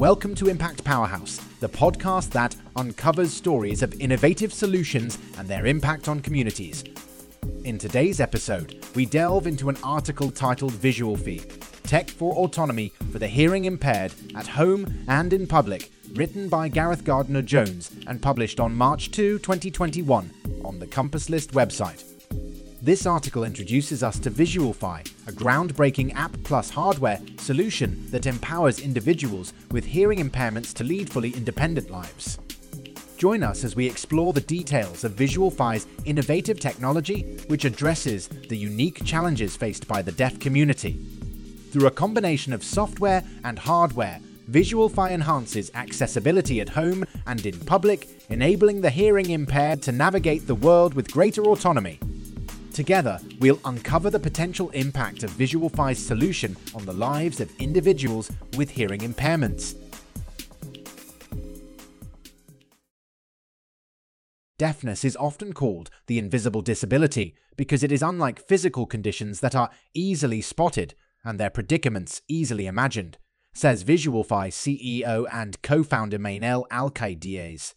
Welcome to Impact Powerhouse, the podcast that uncovers stories of innovative solutions and their impact on communities. In today's episode, we delve into an article titled Visualfy Tech for Autonomy for the Hearing Impaired at Home and in Public, written by Gareth Gardner Jones and published on March 2, 2021, on the Compasslist website. This article introduces us to Visualfy, a groundbreaking app plus hardware solution that empowers individuals with hearing impairments to lead fully independent lives. Join us as we explore the details of Visualfy's innovative technology, which addresses the unique challenges faced by the deaf community. Through a combination of software and hardware, Visualfy enhances accessibility at home and in public, enabling the hearing impaired to navigate the world with greater autonomy. Together, we'll uncover the potential impact of Visualfy's solution on the lives of individuals with hearing impairments. Deafness is often called the invisible disability because it is unlike physical conditions that are easily spotted and their predicaments easily imagined, says Visualfy CEO and co founder Manel Alcaide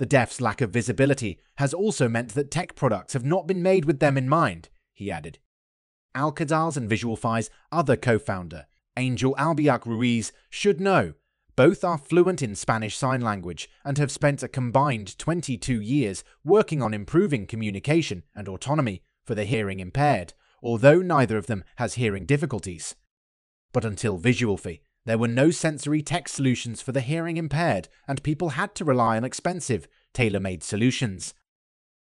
the deaf's lack of visibility has also meant that tech products have not been made with them in mind, he added. Alcaide's and Visualfy's other co founder, Angel Albiac Ruiz, should know. Both are fluent in Spanish Sign Language and have spent a combined 22 years working on improving communication and autonomy for the hearing impaired, although neither of them has hearing difficulties. But until Visualfy, there were no sensory tech solutions for the hearing impaired, and people had to rely on expensive, tailor made solutions.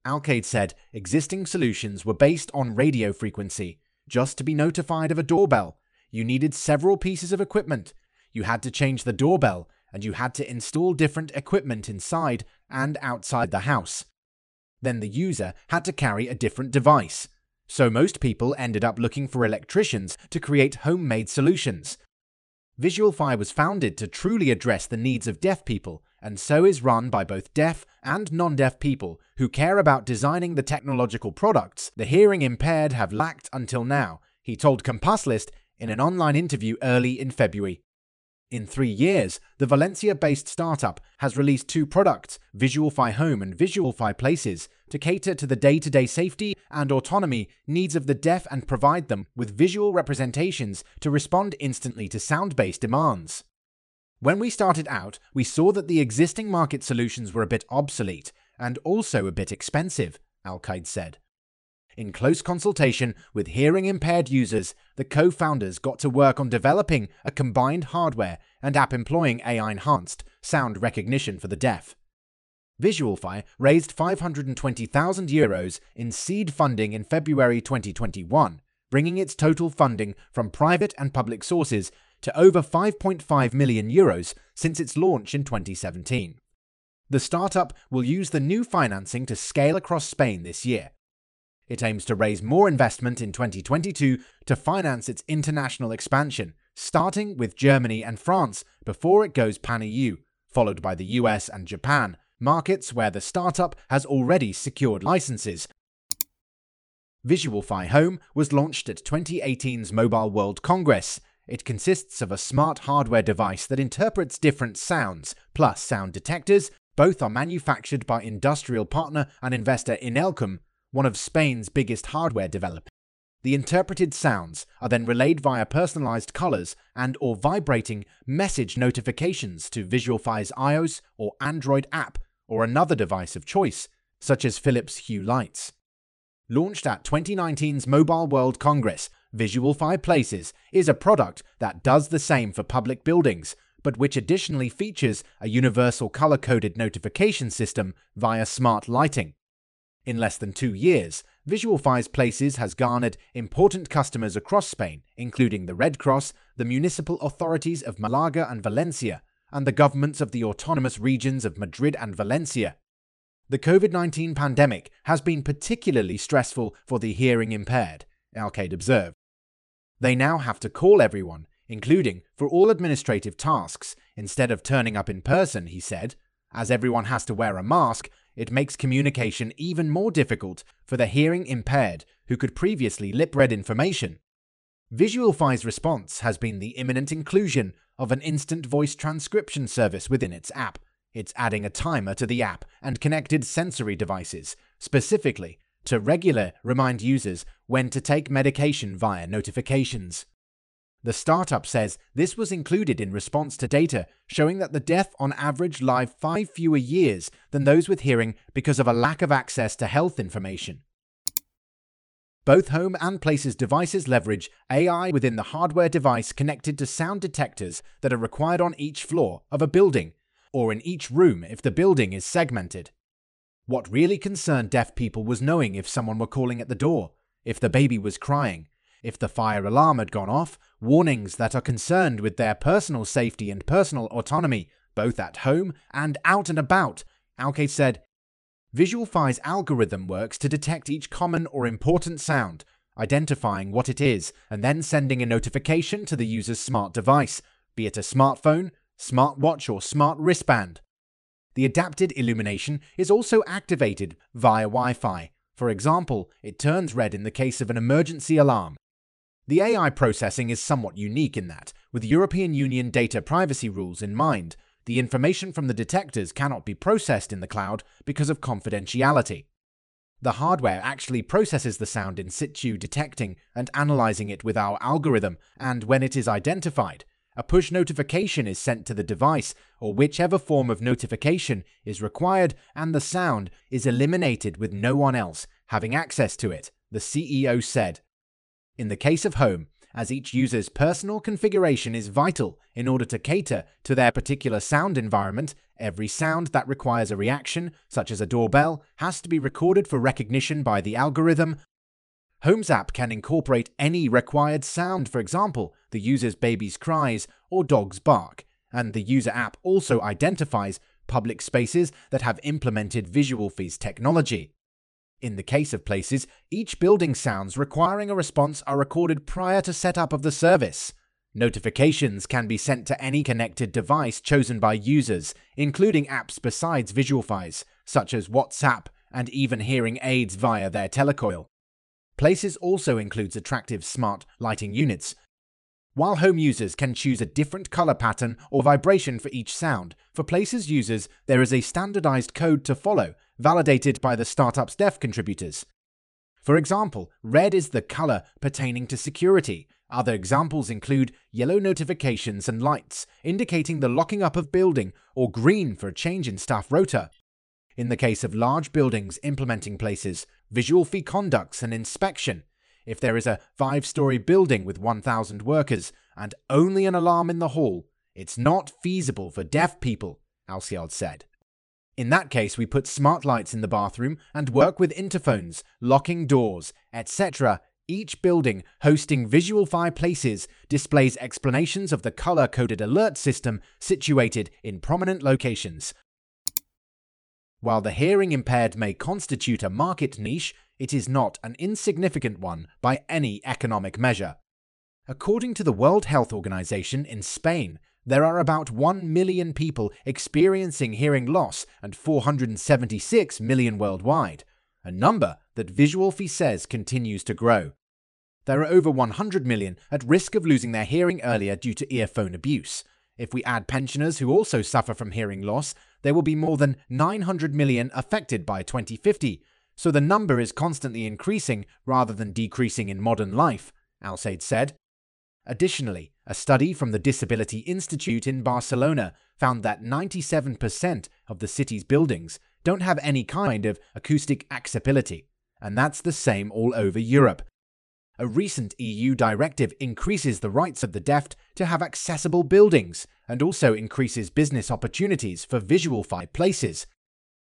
Alcaide said existing solutions were based on radio frequency. Just to be notified of a doorbell, you needed several pieces of equipment. You had to change the doorbell, and you had to install different equipment inside and outside the house. Then the user had to carry a different device. So most people ended up looking for electricians to create homemade solutions, Visualfy was founded to truly address the needs of deaf people, and so is run by both deaf and non deaf people who care about designing the technological products the hearing impaired have lacked until now, he told Compasslist in an online interview early in February. In three years, the Valencia based startup has released two products, Visualfy Home and Visualfy Places, to cater to the day to day safety and autonomy needs of the deaf and provide them with visual representations to respond instantly to sound based demands. When we started out, we saw that the existing market solutions were a bit obsolete and also a bit expensive, Alcaide said. In close consultation with hearing impaired users, the co founders got to work on developing a combined hardware and app employing AI enhanced sound recognition for the deaf. Visualfy raised 520,000 euros in seed funding in February 2021, bringing its total funding from private and public sources to over 5.5 million euros since its launch in 2017. The startup will use the new financing to scale across Spain this year, it aims to raise more investment in 2022 to finance its international expansion, starting with Germany and France before it goes pan EU, followed by the US and Japan, markets where the startup has already secured licenses. Visualfy Home was launched at 2018's Mobile World Congress. It consists of a smart hardware device that interprets different sounds, plus sound detectors. Both are manufactured by industrial partner and investor Inelcom, one of Spain's biggest hardware developers. The interpreted sounds are then relayed via personalized colors and or vibrating message notifications to Visualfy's iOS or Android app or another device of choice, such as Philips Hue lights. Launched at 2019's Mobile World Congress, Visualfy Places is a product that does the same for public buildings, but which additionally features a universal color coded notification system via smart lighting. In less than two years, Visualfy's Places has garnered important customers across Spain, including the Red Cross, the municipal authorities of Malaga and Valencia, and the governments of the autonomous regions of Madrid and Valencia. The COVID 19 pandemic has been particularly stressful for the hearing impaired, Alcaide observed. They now have to call everyone, including for all administrative tasks, instead of turning up in person, he said. As everyone has to wear a mask, it makes communication even more difficult for the hearing impaired who could previously lip read information. Visualfy's response has been the imminent inclusion of an instant voice transcription service within its app. It's adding a timer to the app and connected sensory devices, specifically to regular remind users when to take medication via notifications. The startup says this was included in response to data showing that the deaf on average live five fewer years than those with hearing because of a lack of access to health information. Both home and places devices leverage AI within the hardware device connected to sound detectors that are required on each floor of a building, or in each room if the building is segmented. What really concerned deaf people was knowing if someone were calling at the door, if the baby was crying, if the fire alarm had gone off, warnings that are concerned with their personal safety and personal autonomy, both at home and out and about. Alcaide said, Visualfy's algorithm works to detect each common or important sound, identifying what it is, and then sending a notification to the user's smart device, be it a smartphone, smartwatch, or smart wristband. The adapted illumination is also activated via Wi Fi. For example, it turns red in the case of an emergency alarm. The AI processing is somewhat unique in that, with European Union data privacy rules in mind, the information from the detectors cannot be processed in the cloud because of confidentiality. The hardware actually processes the sound in situ, detecting and analyzing it with our algorithm, and when it is identified, a push notification is sent to the device or whichever form of notification is required, and the sound is eliminated with no one else having access to it, the CEO said. In the case of home, as each user's personal configuration is vital in order to cater to their particular sound environment. Every sound that requires a reaction, such as a doorbell, has to be recorded for recognition by the algorithm. Homes app can incorporate any required sound, for example, the user's baby's cries or dog's bark, and the user app also identifies public spaces that have implemented Visualfy's technology. In the case of places, each building sounds requiring a response are recorded prior to setup of the service. Notifications can be sent to any connected device chosen by users, including apps besides Visualfy's, such as WhatsApp and even hearing aids via their telecoil. Places also includes attractive smart lighting units. While home users can choose a different color pattern or vibration for each sound, for Places users there is a standardized code to follow validated by the startup's dev contributors. For example, red is the color pertaining to security. Other examples include yellow notifications and lights, indicating the locking up of building, or green for a change in staff rota. In the case of large buildings implementing places, Visualfy conducts and inspection. If there is a five story building with 1,000 workers and only an alarm in the hall, it's not feasible for deaf people, Alcaide said. In that case, we put smart lights in the bathroom and work with interphones, locking doors, etc. Each building hosting Visualfy Places, displays explanations of the color coded alert system situated in prominent locations. While the hearing impaired may constitute a market niche, it is not an insignificant one by any economic measure. According to the World Health Organization in Spain, there are about 1 million people experiencing hearing loss and 476 million worldwide, a number that Visualfy says continues to grow. There are over 100 million at risk of losing their hearing earlier due to earphone abuse. If we add pensioners who also suffer from hearing loss, there will be more than 900 million affected by 2050. So the number is constantly increasing rather than decreasing in modern life, Alcaide said. Additionally, a study from the Disability Institute in Barcelona found that 97% of the city's buildings don't have any kind of acoustic accessibility, and that's the same all over Europe. A recent EU directive increases the rights of the deaf to have accessible buildings and also increases business opportunities for Visualfy places.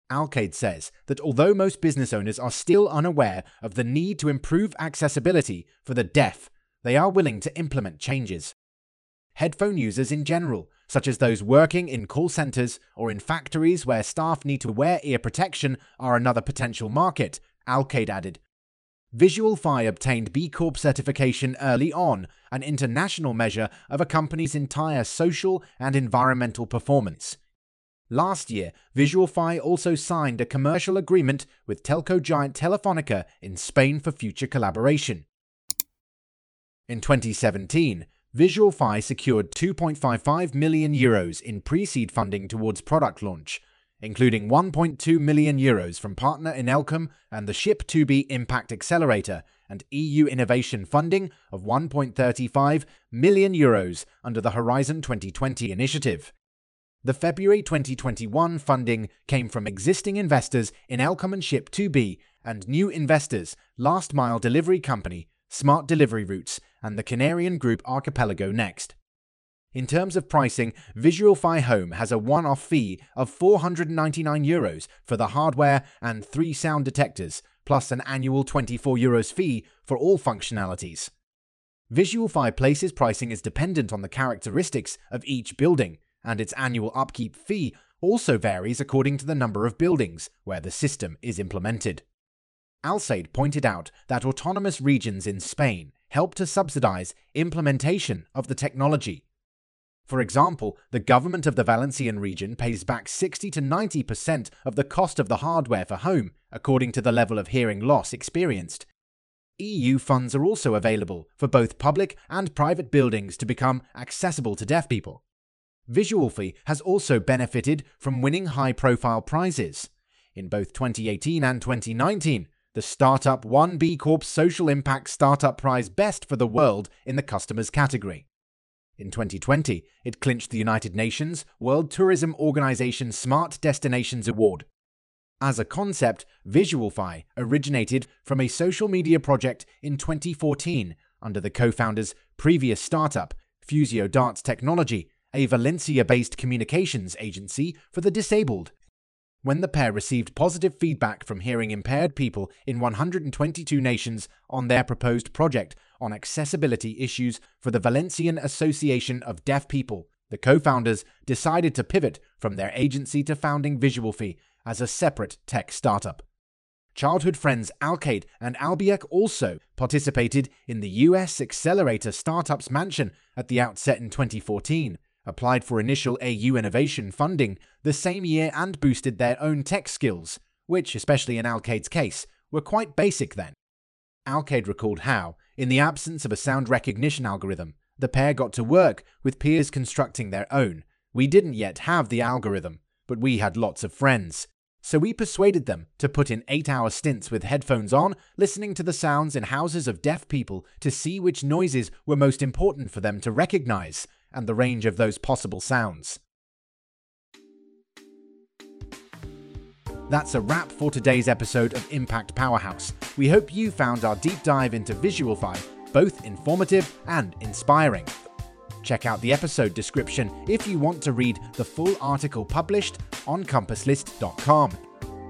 Alcaide says that although most business owners are still unaware of the need to improve accessibility for the deaf, they are willing to implement changes. Headphone users in general, such as those working in call centers or in factories where staff need to wear ear protection, are another potential market, Alcaide added. Visualfy obtained B Corp certification early on, an international measure of a company's entire social and environmental performance. Last year, Visualfy also signed a commercial agreement with telco giant Telefonica in Spain for future collaboration. In 2017, Visualfy secured 2.55 million euros in pre-seed funding towards product launch, including 1.2 million euros from partner Inelcom and the Ship2B Impact Accelerator and EU innovation funding of 1.35 million euros under the Horizon 2020 initiative. The February 2021 funding came from existing investors Inelcom and Ship2B and new investors Last Mile Delivery Company Smart Delivery Routes, and the Canarian Group Archipelago next. In terms of pricing, Visualfy Home has a one-off fee of 499 euros for the hardware and three sound detectors, plus an annual 24 euros fee for all functionalities. Visualfy Place's pricing is dependent on the characteristics of each building, and its annual upkeep fee also varies according to the number of buildings where the system is implemented. Alcaide pointed out that autonomous regions in Spain help to subsidize implementation of the technology. For example, the government of the Valencian region pays back 60 to 90% of the cost of the hardware for home, according to the level of hearing loss experienced. EU funds are also available for both public and private buildings to become accessible to deaf people. Visualfy has also benefited from winning high profile prizes. In both 2018 and 2019, the Startup 1 B Corp Social Impact Startup Prize Best for the World in the Customers category. In 2020, it clinched the United Nations World Tourism Organization Smart Destinations Award. As a concept, Visualfy originated from a social media project in 2014 under the co founder's previous startup, Fusio Darts Technology, a Valencia based communications agency for the disabled when the pair received positive feedback from hearing impaired people in 122 nations on their proposed project on accessibility issues for the Valencian Association of Deaf People. The co founders decided to pivot from their agency to founding Visualfy as a separate tech startup. Childhood friends Alcaide and Albiac also participated in the US Accelerator Startups Mansion at the outset in 2014 applied for initial EU innovation funding the same year and boosted their own tech skills, which, especially in Alcaide's case, were quite basic then. Alcade recalled how, in the absence of a sound recognition algorithm, the pair got to work with peers constructing their own. We didn't yet have the algorithm, but we had lots of friends. So we persuaded them to put in eight hour stints with headphones on, listening to the sounds in houses of deaf people to see which noises were most important for them to recognize, and the range of those possible sounds. That's a wrap for today's episode of Impact Powerhouse. We hope you found our deep dive into Visualfy both informative and inspiring. Check out the episode description if you want to read the full article published on compasslist.com.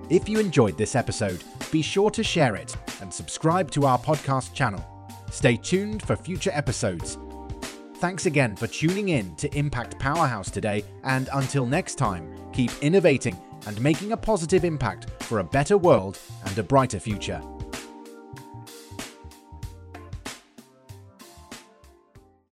If you enjoyed this episode, be sure to share it and subscribe to our podcast channel. Stay tuned for future episodes Thanks again for tuning in to Impact Powerhouse today, and until next time, keep innovating and making a positive impact for a better world and a brighter future.